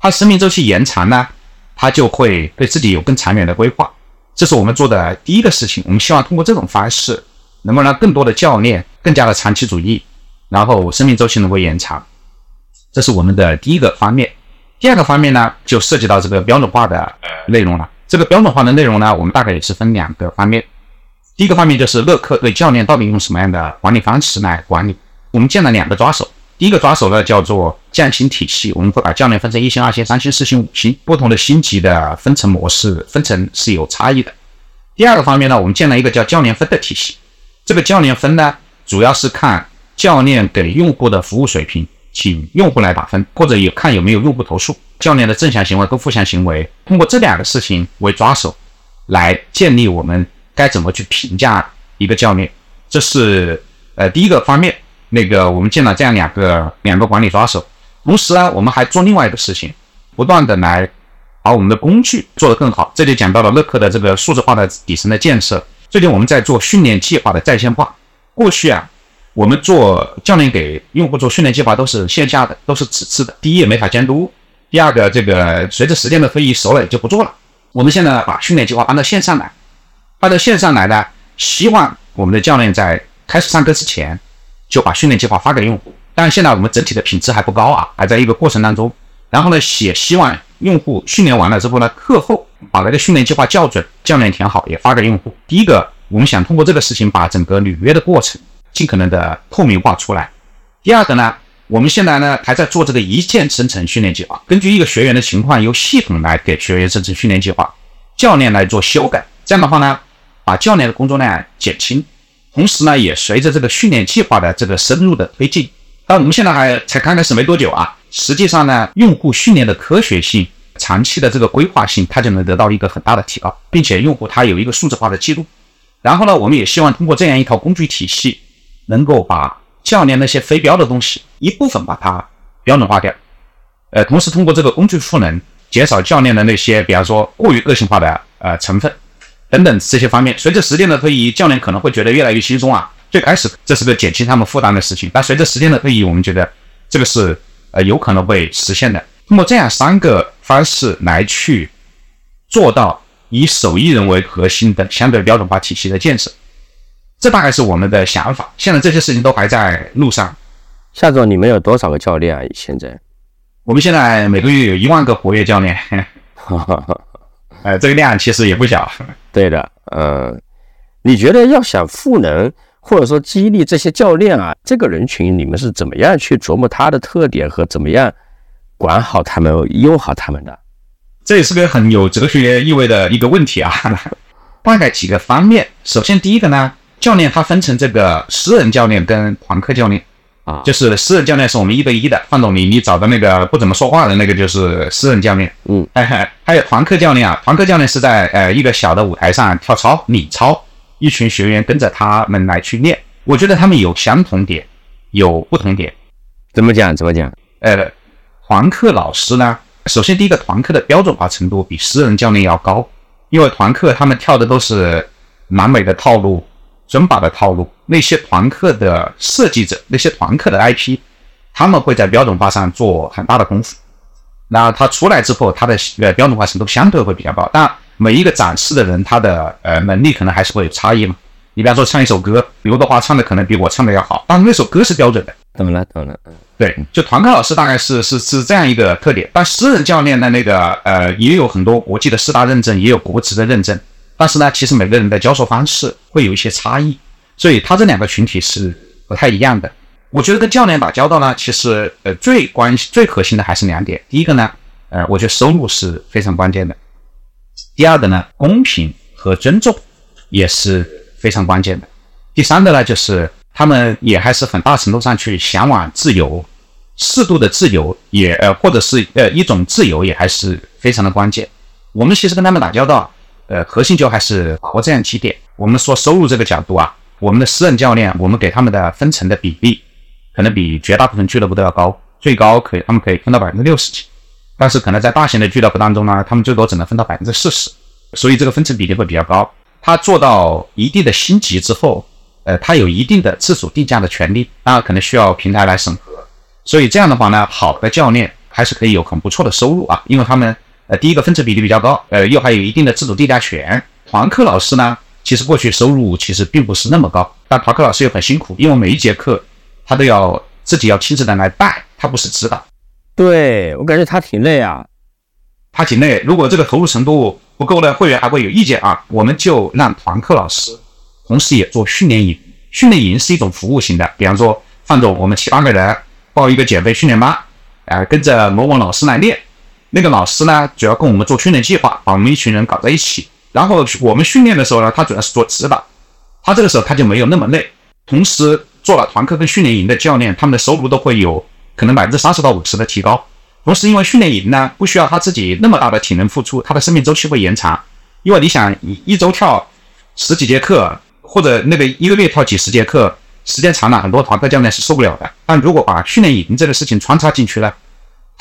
他生命周期延长呢，他就会对自己有更长远的规划。这是我们做的第一个事情，我们希望通过这种方式，能够让更多的教练更加的长期主义，然后生命周期能够延长，这是我们的第一个方面。第二个方面呢，就涉及到这个标准化的内容了。这个标准化的内容呢，我们大概也是分两个方面。第一个方面就是乐客对教练到底用什么样的管理方式来管理。我们建了两个抓手，第一个抓手呢叫做降薪体系，我们会把教练分成一星、二星、三星、四星、五星，不同的星级的分层模式分层是有差异的。第二个方面呢，我们建了一个叫教练分的体系。这个教练分呢，主要是看教练给用户的服务水平，请用户来打分，或者有看有没有用户投诉，教练的正向行为跟负向行为，通过这两个事情为抓手，来建立我们该怎么去评价一个教练。这是呃第一个方面。那个我们建了这样两个两个管理抓手，同时呢，我们还做另外一个事情，不断的来把我们的工具做得更好。这里讲到了乐客的这个数字化的底层的建设。最近我们在做训练计划的在线化。过去啊，我们做教练给用户做训练计划都是线下的，都是纸质的。第一也没法监督，第二个这个随着时间的推移熟了也就不做了。我们现在把训练计划搬到线上来，搬到线上来呢，希望我们的教练在开始上课之前就把训练计划发给用户。但是现在我们整体的品质还不高啊，还在一个过程当中。然后呢，也希望用户训练完了之后呢，课后。把那个训练计划校准，教练填好，也发给用户。第一个，我们想通过这个事情把整个履约的过程尽可能的透明化出来。第二个呢，我们现在呢还在做这个一键生成训练计划，根据一个学员的情况，由系统来给学员生成训练计划，教练来做修改。这样的话呢，把教练的工作量减轻，同时呢，也随着这个训练计划的这个深入的推进，但我们现在还才刚开始没多久啊，实际上呢，用户训练的科学性。长期的这个规划性，它就能得到一个很大的提高，并且用户他有一个数字化的记录。然后呢，我们也希望通过这样一套工具体系，能够把教练那些非标的东西一部分把它标准化掉。呃，同时通过这个工具赋能，减少教练的那些，比方说过于个性化的呃成分等等这些方面。随着时间的推移，教练可能会觉得越来越轻松啊。最开始这是个减轻他们负担的事情，但随着时间的推移，我们觉得这个是呃有可能会实现的。通过这样三个方式来去做到以手艺人为核心的相对标准化体系的建设，这大概是我们的想法。现在这些事情都还在路上。夏总，你们有多少个教练啊？现在我们现在每个月有一万个活跃教练，呃，这个量其实也不小。对的，嗯，你觉得要想赋能或者说激励这些教练啊，这个人群你们是怎么样去琢磨他的特点和怎么样？管好他们，用好他们的，这也是个很有哲学意味的一个问题啊。大概几个方面，首先第一个呢，教练他分成这个私人教练跟团课教练啊，就是私人教练是我们一对一的，范总你你找的那个不怎么说话的那个就是私人教练，嗯，还有团课教练啊，团课教练是在呃一个小的舞台上跳操领操，一群学员跟着他们来去练，我觉得他们有相同点，有不同点，怎么讲？怎么讲？呃。团课老师呢，首先第一个团课的标准化程度比私人教练要高，因为团课他们跳的都是南美的套路、尊巴的套路，那些团课的设计者、那些团课的 IP，他们会在标准化上做很大的功夫。那他出来之后，他的呃标准化程度相对会比较高，但每一个展示的人他的呃能力可能还是会有差异嘛。你比方说唱一首歌，刘德华唱的可能比我唱的要好，但是那首歌是标准的。懂了，懂了，嗯，对，就团课老师大概是是是这样一个特点。但私人教练的那个呃，也有很多国际的四大认证，也有国职的认证。但是呢，其实每个人的教授方式会有一些差异，所以他这两个群体是不太一样的。我觉得跟教练打交道呢，其实呃最关系最核心的还是两点。第一个呢，呃，我觉得收入是非常关键的。第二个呢，公平和尊重也是非常关键的。第三个呢，就是。他们也还是很大程度上去向往自由，适度的自由也呃，或者是呃一种自由也还是非常的关键。我们其实跟他们打交道，呃，核心就还是把握这样几点。我们说收入这个角度啊，我们的私人教练，我们给他们的分成的比例，可能比绝大部分俱乐部都要高，最高可以他们可以分到百分之六十几，但是可能在大型的俱乐部当中呢，他们最多只能分到百分之四十，所以这个分成比例会比较高。他做到一定的星级之后。呃，他有一定的自主定价的权利，当然可能需要平台来审核，所以这样的话呢，好的教练还是可以有很不错的收入啊，因为他们呃第一个分成比例比较高，呃又还有一定的自主定价权。团课老师呢，其实过去收入其实并不是那么高，但团课老师又很辛苦，因为每一节课他都要自己要亲自的来带，他不是指导。对我感觉他挺累啊，他挺累。如果这个投入程度不够呢，会员还会有意见啊。我们就让团课老师同时也做训练营。训练营是一种服务型的，比方说范总，我们七八个人报一个减肥训练班，啊，跟着某某老师来练。那个老师呢，主要跟我们做训练计划，把我们一群人搞在一起。然后我们训练的时候呢，他主要是做指导。他这个时候他就没有那么累。同时做了团课跟训练营的教练，他们的收入都会有可能百分之三十到五十的提高。同时，因为训练营呢不需要他自己那么大的体能付出，他的生命周期会延长。因为你想一一周跳十几节课，或者那个一个月跳几十节课，时间长了，很多团课教练是受不了的。但如果把训练营这个事情穿插进去呢，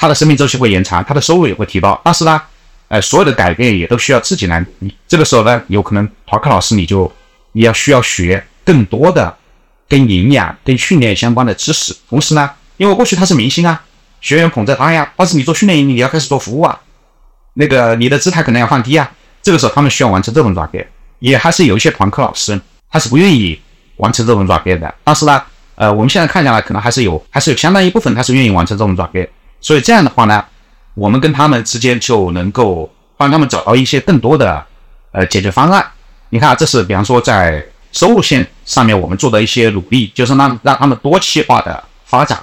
他的生命周期会延长，他的收入也会提高。但是呢，呃，所有的改变也都需要自己来。这个时候呢，有可能团课老师你就你要需要学更多的跟营养、跟训练相关的知识。同时呢，因为过去他是明星啊。学员捧着他呀，但是你做训练营，你要开始做服务啊，那个你的姿态可能要放低啊。这个时候他们需要完成这种转变，也还是有一些团课老师他是不愿意完成这种转变的。但是呢，呃，我们现在看下来，可能还是有，还是有相当一部分他是愿意完成这种转变。所以这样的话呢，我们跟他们之间就能够帮他们找到一些更多的呃解决方案。你看，这是比方说在收入线上面我们做的一些努力，就是让让他们多期化的发展。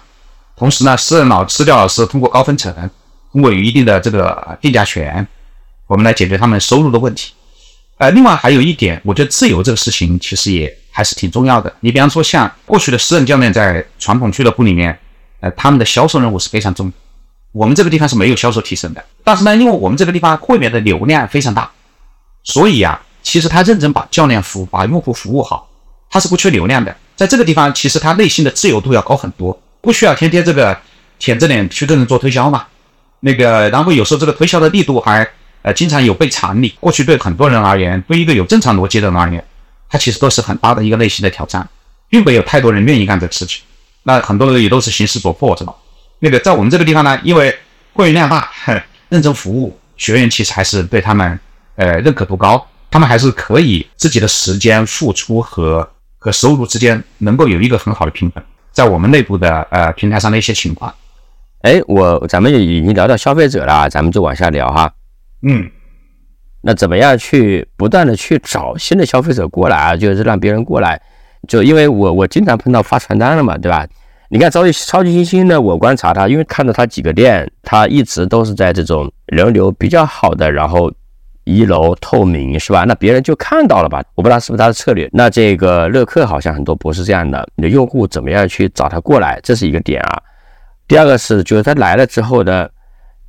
同时呢，私人老私教老师通过高分成，通过有一定的这个定价权，我们来解决他们收入的问题。呃，另外还有一点，我觉得自由这个事情其实也还是挺重要的。你比方说，像过去的私人教练在传统俱乐部里面，呃，他们的销售任务是非常重。我们这个地方是没有销售提升的，但是呢，因为我们这个地方会员的流量非常大，所以啊，其实他认真把教练服务、把用户服务好，他是不缺流量的。在这个地方，其实他内心的自由度要高很多。不需要天天这个舔着脸去跟人做推销嘛？那个，然后有时候这个推销的力度还呃经常有被常理。过去对很多人而言，对一个有正常逻辑的人而言，他其实都是很大的一个内心的挑战，并没有太多人愿意干这个事情。那很多人也都是形势所迫，知道吧？那个在我们这个地方呢，因为会员量大，认真服务，学员其实还是对他们呃认可度高，他们还是可以自己的时间付出和和收入之间能够有一个很好的平衡。在我们内部的呃平台上的一些情况，哎，我咱们已经聊到消费者了，咱们就往下聊哈。嗯，那怎么样去不断的去找新的消费者过来啊？就是让别人过来，就因为我我经常碰到发传单了嘛，对吧？你看超级超级星星呢，我观察他，因为看到他几个店，他一直都是在这种人流比较好的，然后。一楼透明是吧？那别人就看到了吧？我不知道是不是他的策略。那这个乐客好像很多不是这样的。你的用户怎么样去找他过来？这是一个点啊。第二个是，就是他来了之后呢，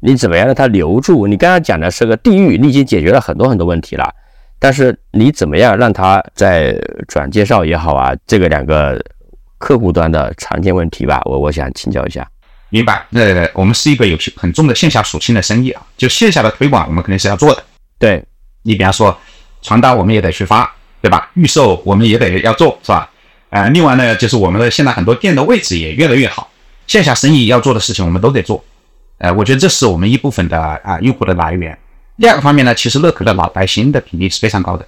你怎么样让他留住？你刚刚讲的是个地域，你已经解决了很多很多问题了。但是你怎么样让他在转介绍也好啊？这个两个客户端的常见问题吧，我我想请教一下。明白？那我们是一个有很重的线下属性的生意啊，就线下的推广我们肯定是要做的。对你，比方说传单，我们也得去发，对吧？预售我们也得要做，是吧？呃，另外呢，就是我们的现在很多店的位置也越来越好，线下生意要做的事情我们都得做。呃，我觉得这是我们一部分的啊用户的来源。第二个方面呢，其实乐可的老带新的比例是非常高的，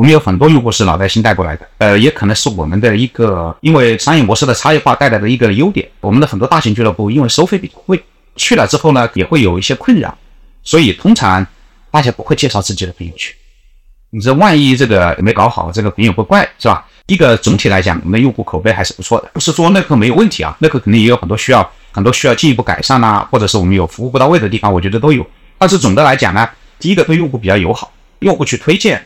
我们有很多用户是老带新带过来的。呃，也可能是我们的一个因为商业模式的差异化带来的一个优点。我们的很多大型俱乐部因为收费比较贵，去了之后呢也会有一些困扰，所以通常。大家不会介绍自己的朋友去，你这万一这个没搞好，这个朋友会怪是吧？一个总体来讲，我们的用户口碑还是不错的，不是说那个没有问题啊，那个肯定也有很多需要很多需要进一步改善呐，或者是我们有服务不到位的地方，我觉得都有。但是总的来讲呢，第一个对用户比较友好，用户去推荐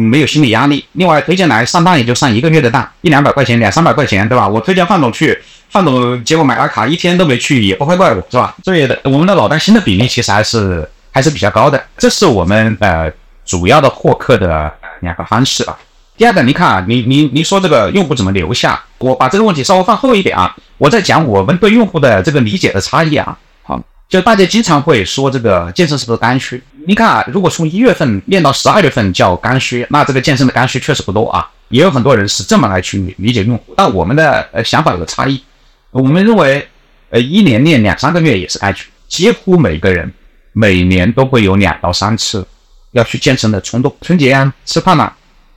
没有心理压力。另外推荐来上当也就上一个月的当，一两百块钱，两三百块钱，对吧？我推荐范总去，范总结果买了卡一天都没去，也不会怪我是吧？所以我们的老带新的比例其实还是。还是比较高的，这是我们呃主要的获客的两个方式啊。第二个，你看啊，你你你说这个用户怎么留下？我把这个问题稍微放后一点啊，我在讲我们对用户的这个理解的差异啊。好，就大家经常会说这个健身是不是刚需？你看啊，如果从一月份练到十二月份叫刚需，那这个健身的刚需确实不多啊。也有很多人是这么来去理解用户，但我们的呃想法有个差异。我们认为，呃，一年练两三个月也是刚需，几乎每个人。每年都会有两到三次要去健身的冲动。春节啊，吃饭了，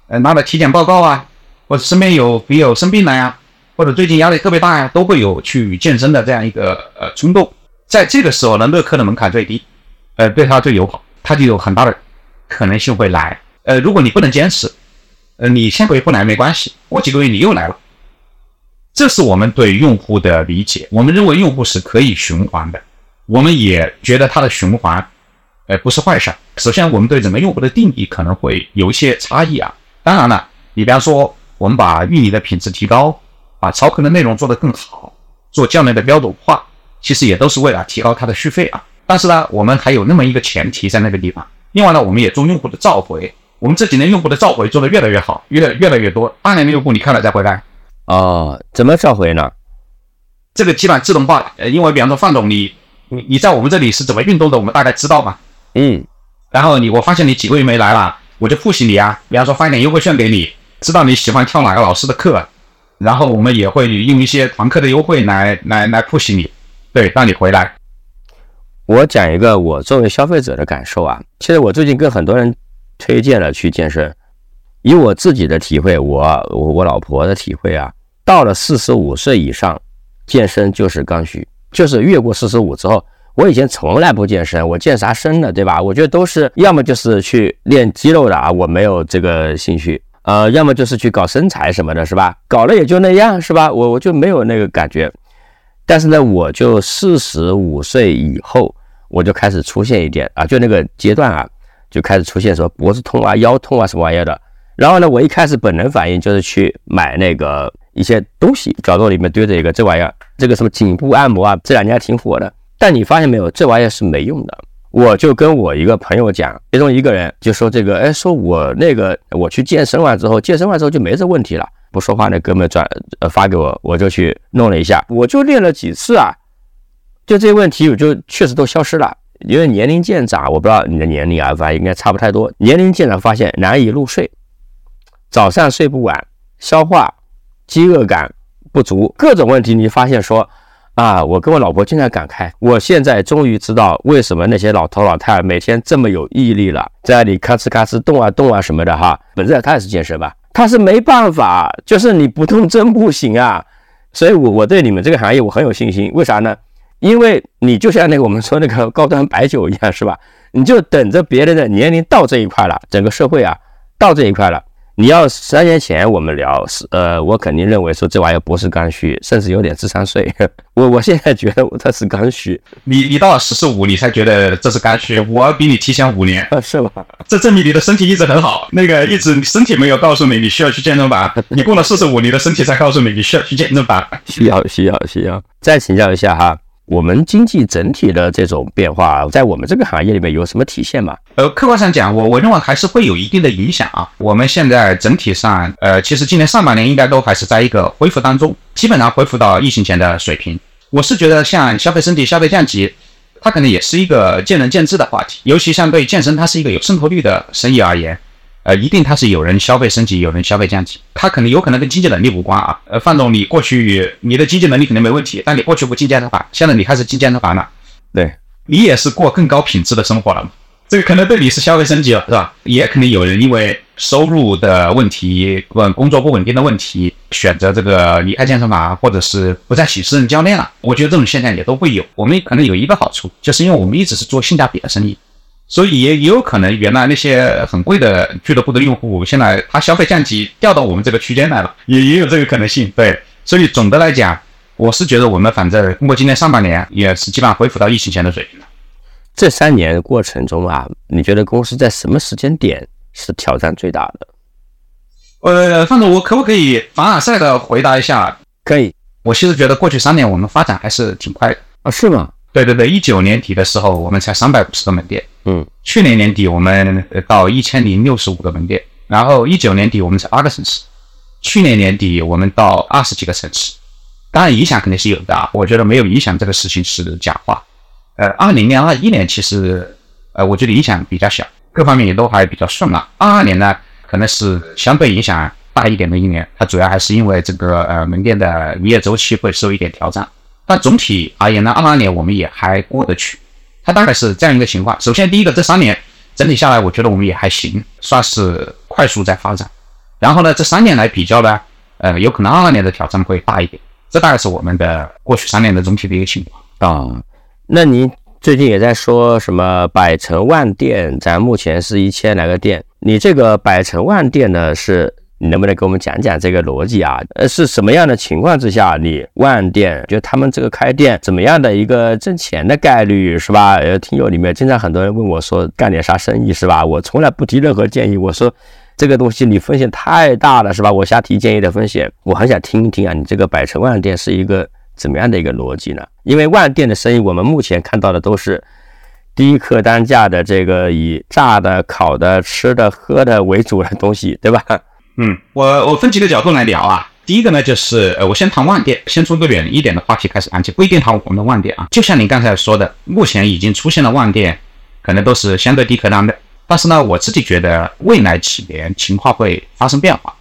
呃，拿了体检报告啊，或者身边有朋友生病了呀，或者最近压力特别大呀，都会有去健身的这样一个呃冲动。在这个时候呢，乐客的门槛最低，呃，对他最友好，他就有很大的可能性会来。呃，如果你不能坚持，呃，你下个月不来没关系，过几个月你又来了。这是我们对用户的理解，我们认为用户是可以循环的，我们也觉得它的循环，呃，不是坏事。首先，我们对整个用户的定义可能会有一些差异啊。当然了，你比方说，我们把运营的品质提高，把操课的内容做得更好，做教练的标准化，其实也都是为了提高它的续费啊。但是呢，我们还有那么一个前提在那个地方。另外呢，我们也做用户的召回，我们这几年用户的召回做的越来越好，越越来越多。大量的用户你看了再回来。哦，怎么召回呢？这个基本上自动化。呃，因为比方说范总，你你你在我们这里是怎么运动的，我们大概知道嘛。嗯。然后你我发现你几个月没来了，我就 push 你啊，比方说发一点优惠券给你，知道你喜欢跳哪个老师的课，然后我们也会用一些团课的优惠来来来 push 你，对，让你回来。我讲一个我作为消费者的感受啊，其实我最近跟很多人推荐了去健身，以我自己的体会，我我我老婆的体会啊。到了四十五岁以上，健身就是刚需，就是越过四十五之后，我以前从来不健身，我健啥身呢，对吧？我觉得都是要么就是去练肌肉的啊，我没有这个兴趣，呃，要么就是去搞身材什么的，是吧？搞了也就那样，是吧？我我就没有那个感觉。但是呢，我就四十五岁以后，我就开始出现一点啊，就那个阶段啊，就开始出现说脖子痛啊、腰痛啊什么玩意儿的。然后呢，我一开始本能反应就是去买那个。一些东西，角落里面堆着一个这玩意儿，这个什么颈部按摩啊，这两年还挺火的。但你发现没有，这玩意儿是没用的。我就跟我一个朋友讲，其中一个人就说这个，哎，说我那个我去健身完之后，健身完之后就没这问题了。不说话那哥们转呃发给我，我就去弄了一下，我就练了几次啊，就这些问题我就确实都消失了。因为年龄渐长，我不知道你的年龄啊，反正应该差不太多。年龄渐长发现难以入睡，早上睡不晚，消化。饥饿感不足，各种问题，你发现说啊，我跟我老婆经常感慨，我现在终于知道为什么那些老头老太每天这么有毅力了，在那里咔哧咔哧动啊动啊什么的哈。本质上他也是健身吧，他是没办法，就是你不动真不行啊。所以，我我对你们这个行业我很有信心，为啥呢？因为你就像那个我们说那个高端白酒一样，是吧？你就等着别人的年龄到这一块了，整个社会啊到这一块了。你要三年前我们聊是呃，我肯定认为说这玩意儿不是刚需，甚至有点智商税。我我现在觉得它是刚需。你你到了十四五，你才觉得这是刚需。我比你提前五年，啊 是吧？这证明你的身体一直很好。那个 一直身体没有告诉你你需要去健身房，你过了四十五，你的身体才告诉你你需要去健身房。需要需要需要。再请教一下哈。我们经济整体的这种变化，在我们这个行业里面有什么体现吗？呃，客观上讲，我我认为还是会有一定的影响啊。我们现在整体上，呃，其实今年上半年应该都还是在一个恢复当中，基本上恢复到疫情前的水平。我是觉得，像消费升级、消费降级，它可能也是一个见仁见智的话题，尤其像对健身，它是一个有渗透率的生意而言。呃，一定它是有人消费升级，有人消费降级，它可能有可能跟经济能力无关啊。呃，范总，你过去你的经济能力肯定没问题，但你过去不进健身房，现在你开始进健身房了，对你也是过更高品质的生活了嘛？这个可能对你是消费升级了，是吧？也可能有人因为收入的问题、问工作不稳定的问题，选择这个离开健身房，或者是不再请私人教练了。我觉得这种现象也都会有。我们可能有一个好处，就是因为我们一直是做性价比的生意。所以也也有可能，原来那些很贵的俱乐部的用户，现在他消费降级，调到我们这个区间来了，也也有这个可能性。对，所以总的来讲，我是觉得我们反正通过今年上半年，也是基本上恢复到疫情前的水平了。这三年过程中啊，你觉得公司在什么时间点是挑战最大的？呃，范总，我可不可以凡尔赛的回答一下？可以。我其实觉得过去三年我们发展还是挺快的啊，是吗？对对对，一九年底的时候，我们才三百五十个门店。嗯，去年年底我们到一千零六十五个门店，然后一九年底我们才八个城市，去年年底我们到二十几个城市。当然影响肯定是有的啊，我觉得没有影响这个事情是假话。呃，二零年、二一年其实呃，我觉得影响比较小，各方面也都还比较顺了。二二年呢，可能是相对影响大一点的一年，它主要还是因为这个呃门店的营业周期会受一点挑战。但总体而言呢，二二年我们也还过得去。它大概是这样一个情况。首先，第一个，这三年整体下来，我觉得我们也还行，算是快速在发展。然后呢，这三年来比较呢，呃，有可能二二年的挑战会大一点。这大概是我们的过去三年的总体的一个情况啊。那您最近也在说什么百城万店，咱目前是一千来个店，你这个百城万店呢是？你能不能给我们讲讲这个逻辑啊？呃，是什么样的情况之下，你万店就他们这个开店怎么样的一个挣钱的概率是吧？呃，听友里面经常很多人问我说干点啥生意是吧？我从来不提任何建议，我说这个东西你风险太大了是吧？我瞎提建议的风险，我很想听一听啊，你这个百城万店是一个怎么样的一个逻辑呢？因为万店的生意，我们目前看到的都是低客单价的这个以炸的、烤的、吃的、喝的为主的东西，对吧？嗯，我我分几个角度来聊啊。第一个呢，就是呃，我先谈万店，先从个远一点的话题开始谈起，不一定谈我们的万店啊。就像您刚才说的，目前已经出现了万店，可能都是相对低客单的。但是呢，我自己觉得未来几年情况会发生变化。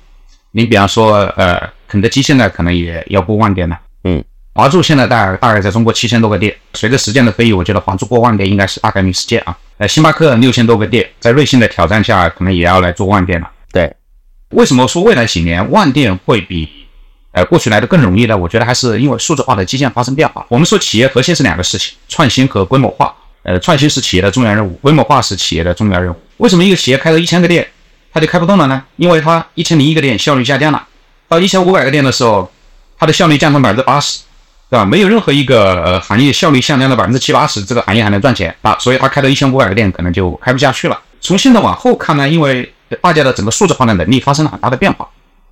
你比方说，呃，肯德基现在可能也要过万店了。嗯，华住现在大大概在中国七千多个店，随着时间的推移，我觉得华住过万店应该是大概率事件啊。呃，星巴克六千多个店，在瑞幸的挑战下，可能也要来做万店了。对。为什么说未来几年万店会比呃过去来的更容易呢？我觉得还是因为数字化的基建发生变化。我们说企业核心是两个事情：创新和规模化。呃，创新是企业的重要任务，规模化是企业的重要任务。为什么一个企业开了一千个店，它就开不动了呢？因为它一千零一个店效率下降了，到一千五百个店的时候，它的效率降成百分之八十，对吧？没有任何一个呃行业效率下降到百分之七八十，这个行业还能赚钱啊？所以它开到一千五百个店可能就开不下去了。从现在往后看呢，因为大家的整个数字化的能力发生了很大的变化，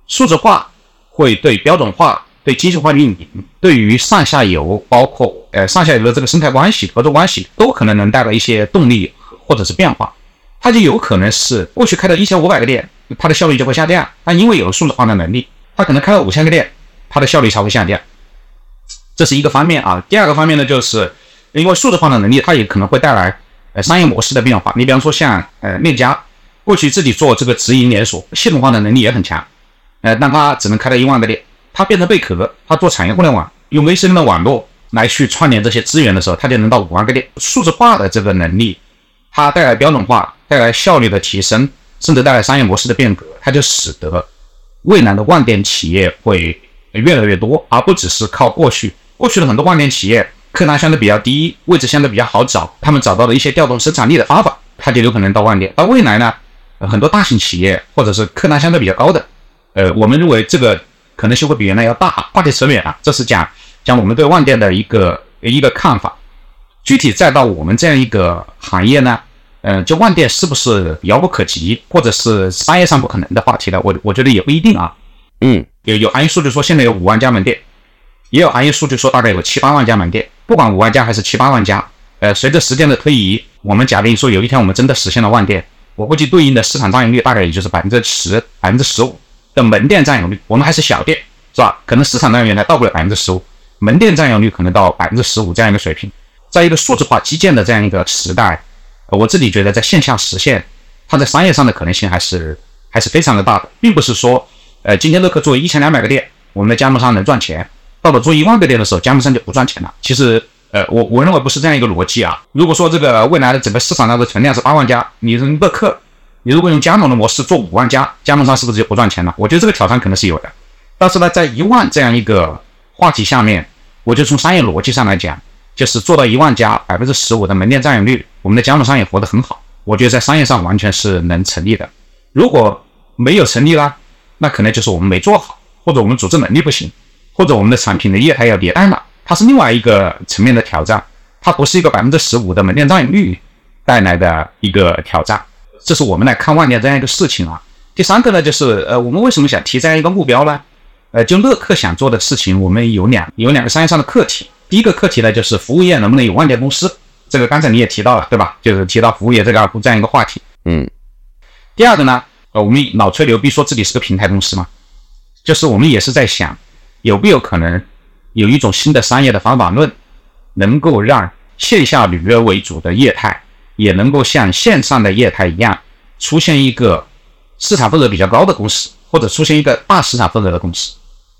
数字化会对标准化、对精细化运营、对于上下游，包括呃上下游的这个生态关系、合作关系，都可能能带来一些动力或者是变化。它就有可能是过去开到一千五百个店，它的效率就会下降；但因为有了数字化的能力，它可能开到五千个店，它的效率才会下降。这是一个方面啊。第二个方面呢，就是因为数字化的能力，它也可能会带来呃商业模式的变化。你比方说像呃链家。过去自己做这个直营连锁，系统化的能力也很强，呃，但他只能开到一万个店。他变成贝壳，他做产业互联网，用 VC 的网络来去串联这些资源的时候，他就能到五万个店。数字化的这个能力，它带来标准化，带来效率的提升，甚至带来商业模式的变革，它就使得未来的万店企业会越来越多，而不只是靠过去过去的很多万店企业，客单相对比较低，位置相对比较好找，他们找到了一些调动生产力的方法，它就有可能到万店。到未来呢？很多大型企业或者是客单相对比较高的，呃，我们认为这个可能性会比原来要大。话题扯远了，这是讲讲我们对万店的一个一个看法。具体再到我们这样一个行业呢，呃，就万店是不是遥不可及，或者是商业上不可能的话题呢？我我觉得也不一定啊。嗯，有有行业数据说现在有五万家门店，也有行业数据说大概有七八万家门店。不管五万家还是七八万家，呃，随着时间的推移，我们假定说有一天我们真的实现了万店。我估计对应的市场占有率大概也就是百分之十、百分之十五的门店占有率。我们还是小店，是吧？可能市场占有率还到不了百分之十五，门店占有率可能到百分之十五这样一个水平。在一个数字化基建的这样一个时代，我自己觉得在线下实现，它在商业上的可能性还是还是非常的大的，并不是说，呃，今天乐客做一千两百个店，我们的加盟商能赚钱，到了做一万个店的时候，加盟商就不赚钱了。其实。呃，我我认为不是这样一个逻辑啊。如果说这个未来的整个市场上的存量是八万家，你乐客，你如果用加盟的模式做五万家，加盟商是不是就不赚钱了？我觉得这个挑战可能是有的。但是呢，在一万这样一个话题下面，我就从商业逻辑上来讲，就是做到一万家，百分之十五的门店占有率，我们的加盟商也活得很好。我觉得在商业上完全是能成立的。如果没有成立啦，那可能就是我们没做好，或者我们组织能力不行，或者我们的产品的业态要迭代了。它是另外一个层面的挑战，它不是一个百分之十五的门店占有率带来的一个挑战，这是我们来看万店这样一个事情啊。第三个呢，就是呃，我们为什么想提这样一个目标呢？呃，就乐客想做的事情，我们有两有两个商业上的课题。第一个课题呢，就是服务业能不能有万店公司？这个刚才你也提到了，对吧？就是提到服务业这个这样一个话题。嗯。第二个呢，呃，我们老吹牛逼说自己是个平台公司嘛，就是我们也是在想，有没有可能？有一种新的商业的方法论，能够让线下履约为主的业态，也能够像线上的业态一样，出现一个市场份额比较高的公司，或者出现一个大市场份额的公司，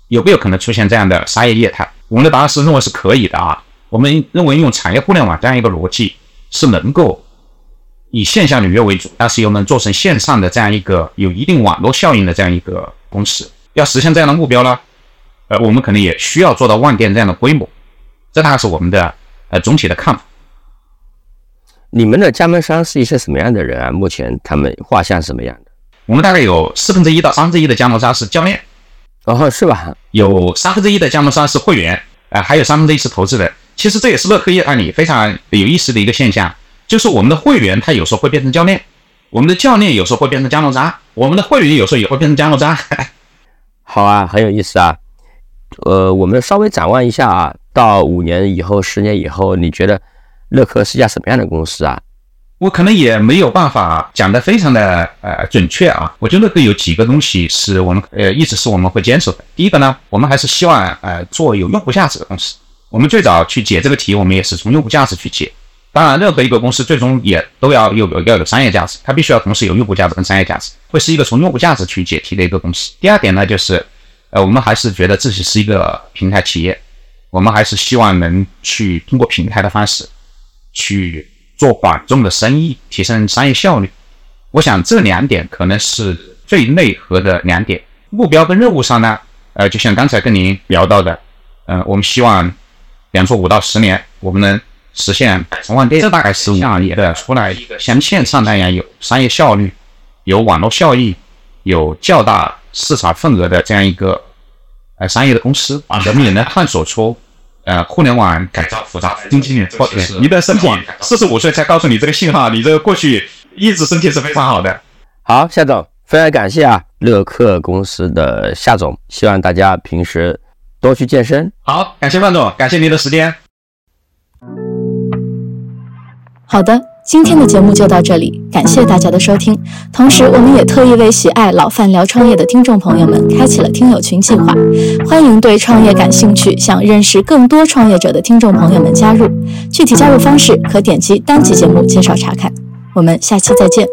有没有可能出现这样的商业业态？我们的答案是认为是可以的啊。我们认为用产业互联网这样一个逻辑，是能够以线下履约为主，但是又能做成线上的这样一个有一定网络效应的这样一个公司。要实现这样的目标呢，呃，我们可能也需要做到万店这样的规模。这大概是我们的呃总体的看法。你们的加盟商是一些什么样的人啊？目前他们画像什么样的？我们大概有四分之一到三分之一的加盟商是教练，哦，是吧？有三分之一的加盟商是会员，啊，还有三分之一是投资人。其实这也是乐客业案里非常有意思的一个现象，就是我们的会员他有时候会变成教练，我们的教练有时候会变成加盟商，我们的会员有时候也会变成加盟商。好啊，很有意思啊。呃，我们稍微展望一下啊，到五年以后、十年以后，你觉得乐科是家什么样的公司啊？我可能也没有办法讲得非常的呃准确啊。我觉得乐科有几个东西是我们呃一直是我们会坚守的。第一个呢，我们还是希望呃做有用户价值的公司。我们最早去解这个题，我们也是从用户价值去解。当然，任何一个公司最终也都要有要有商业价值，它必须要同时有用户价值跟商业价值，会是一个从用户价值去解题的一个公司。第二点呢，就是呃，我们还是觉得自己是一个平台企业，我们还是希望能去通过平台的方式去做管众的生意，提升商业效率。我想这两点可能是最内核的两点。目标跟任务上呢，呃，就像刚才跟您聊到的，嗯，我们希望。两说五到十年，我们能实现百城万店，这大概是像也的出来一个像线上那样有商业效率、有网络效益、有较大市场份额的这样一个呃商业的公司。我们也能探索出呃互联网改造复杂经济链，或者是你的身体四十五岁才告诉你这个信号，你这个过去一直身体是非常好的。好，夏总，非常感谢啊，乐客公司的夏总，希望大家平时。多去健身。好，感谢范总，感谢您的时间。好的，今天的节目就到这里，感谢大家的收听。同时，我们也特意为喜爱老范聊创业的听众朋友们开启了听友群计划，欢迎对创业感兴趣、想认识更多创业者的听众朋友们加入。具体加入方式可点击单集节目介绍查看。我们下期再见。